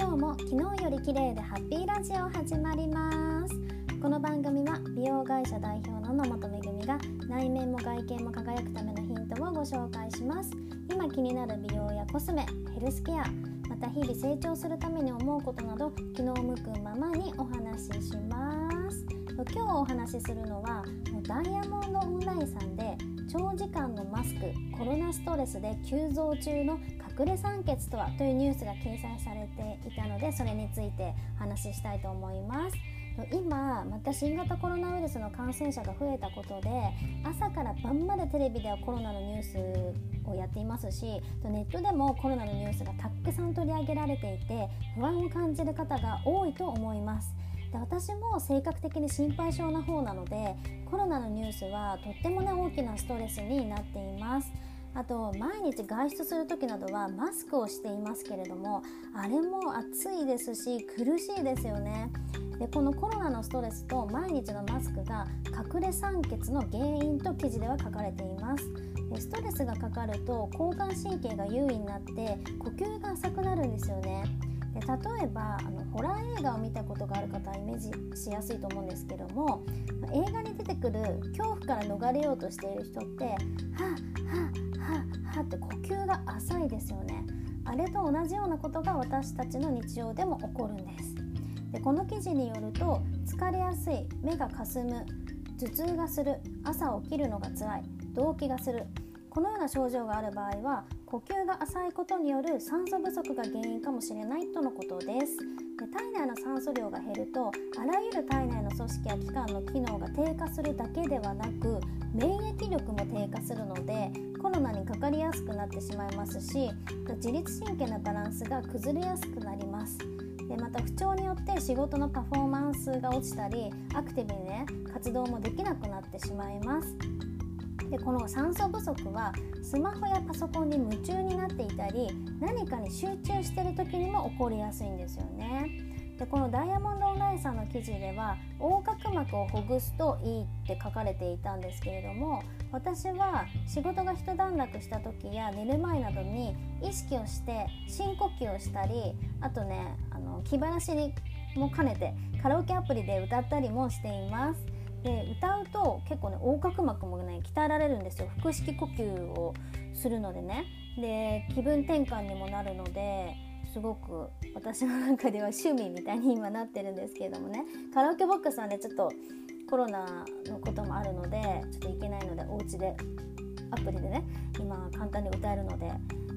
今日も昨日より綺麗でハッピーラジオ始まります。この番組は美容会社代表の野本めぐみが内面も外見も輝くためのヒントをご紹介します。今気になる美容やコスメヘルスケアまた日々成長するために思うことなど気の向くままにお話しします。今日お話しするのはダイヤモンドオンラインさんで長時間のマスクコロナストレスで急増中の隠れ酸欠とはというニュースが掲載されていたのでそれについて話したいと思います。今また新型コロナウイルスの感染者が増えたことで朝から晩までテレビではコロナのニュースをやっていますしネットでもコロナのニュースがたくさん取り上げられていて不安を感じる方が多いと思います。で私も性格的に心配性な方なのでコロナのニュースはとってもね大きなストレスになっています。あと毎日外出する時などはマスクをしていますけれどもあれも暑いですし苦しいですよね。でこのコロナのストレスと毎日のマスクが隠れ酸欠の原因と記事では書かれています。でストレスがかかると交感神経が優位になって呼吸が浅くなるんですよね。で例えばあのホラー映画を見たことがある方はイメージしやすいと思うんですけども映画に出てくる恐怖から逃れようとしている人ってはあはあはあはって呼吸が浅いですよね。あれと同じようなことが私たちの日常でも起こるんです。でこの記事によると疲れやすい目がかすむ頭痛がする朝起きるのが辛い動悸がするこのような症状がある場合は呼吸が浅いことによる酸素不足が原因かもしれないとのことです。で体内の酸素量が減るとあらゆる体内の組織や器官の機能が低下するだけではなく免疫力も低下するのでコロナにかかりやすくなってしまいますし自律神経のバランスが崩れやすくなります。でまた不調によって仕事のパフォーマンスが落ちたりアクティブにね活動もできなくなってしまいます。でこの酸素不足はスマホやパソコンに夢中になっていたり何かに集中してる時にも起こりやすいんですよね。でこのダイヤモンドオンラインさんの記事では横隔膜をほぐすといいって書かれていたんですけれども私は仕事が一段落した時や寝る前などに意識をして深呼吸をしたりあとねあの気晴らしにも兼ねてカラオケアプリで歌ったりもしています。で歌うと結構ね横隔膜もね鍛えられるんですよ。腹式呼吸をするのでね。で気分転換にもなるのですごく私の中では趣味みたいに 今なってるんですけれどもね。カラオケボックスはねちょっとコロナのこともあるのでちょっと行けないのでお家でアプリでね今簡単に歌えるので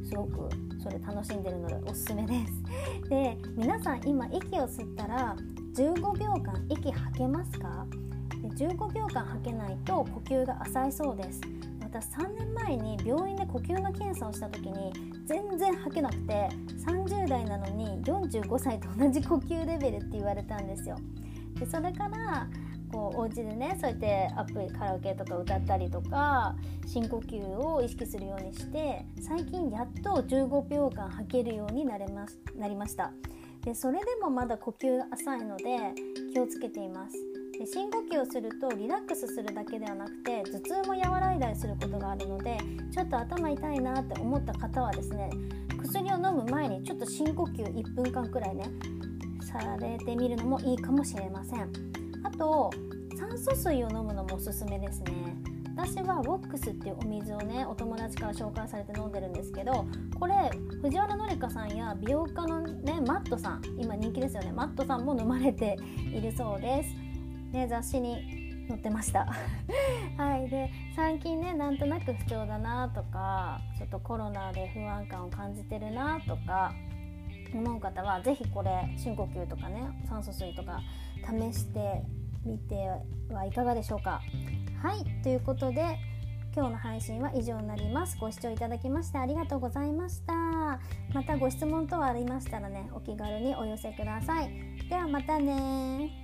すごくそれ楽しんでるのでおすすめです。で皆さん今息を吸ったら15秒間息吐けますか？15秒間吐けないと呼吸が浅いそうです。私3年前に病院で呼吸の検査をした時に全然吐けなくて30代なのに45歳と同じ呼吸レベルって言われたんですよ。でそれからこうお家でねそうやってアップリカラオケとか歌ったりとか深呼吸を意識するようにして最近やっと15秒間吐けるようになれますなりました。でそれでもまだ呼吸が浅いので気をつけています。で深呼吸をするとリラックスするだけではなくて頭痛も和らいだりすることがあるのでちょっと頭痛いなって思った方はですね薬を飲む前にちょっと深呼吸1分間くらいねされてみるのもいいかもしれません。あと酸素水を飲むのもおすすめですね。私はウォックスっていうお水をねお友達から紹介されて飲んでるんですけどこれ藤原紀香さんや美容家のねマットさん今人気ですよね。マットさんも飲まれているそうです。ね、雑誌に載ってました。はい。で最近ねなんとなく不調だなとかちょっとコロナで不安感を感じてるなとか思う方は是非これ深呼吸とかね酸素水とか試してみてはいかがでしょうか。はい。ということで今日の配信は以上になります。ご視聴いただきましてありがとうございました。またご質問等ありましたらねお気軽にお寄せください。ではまたね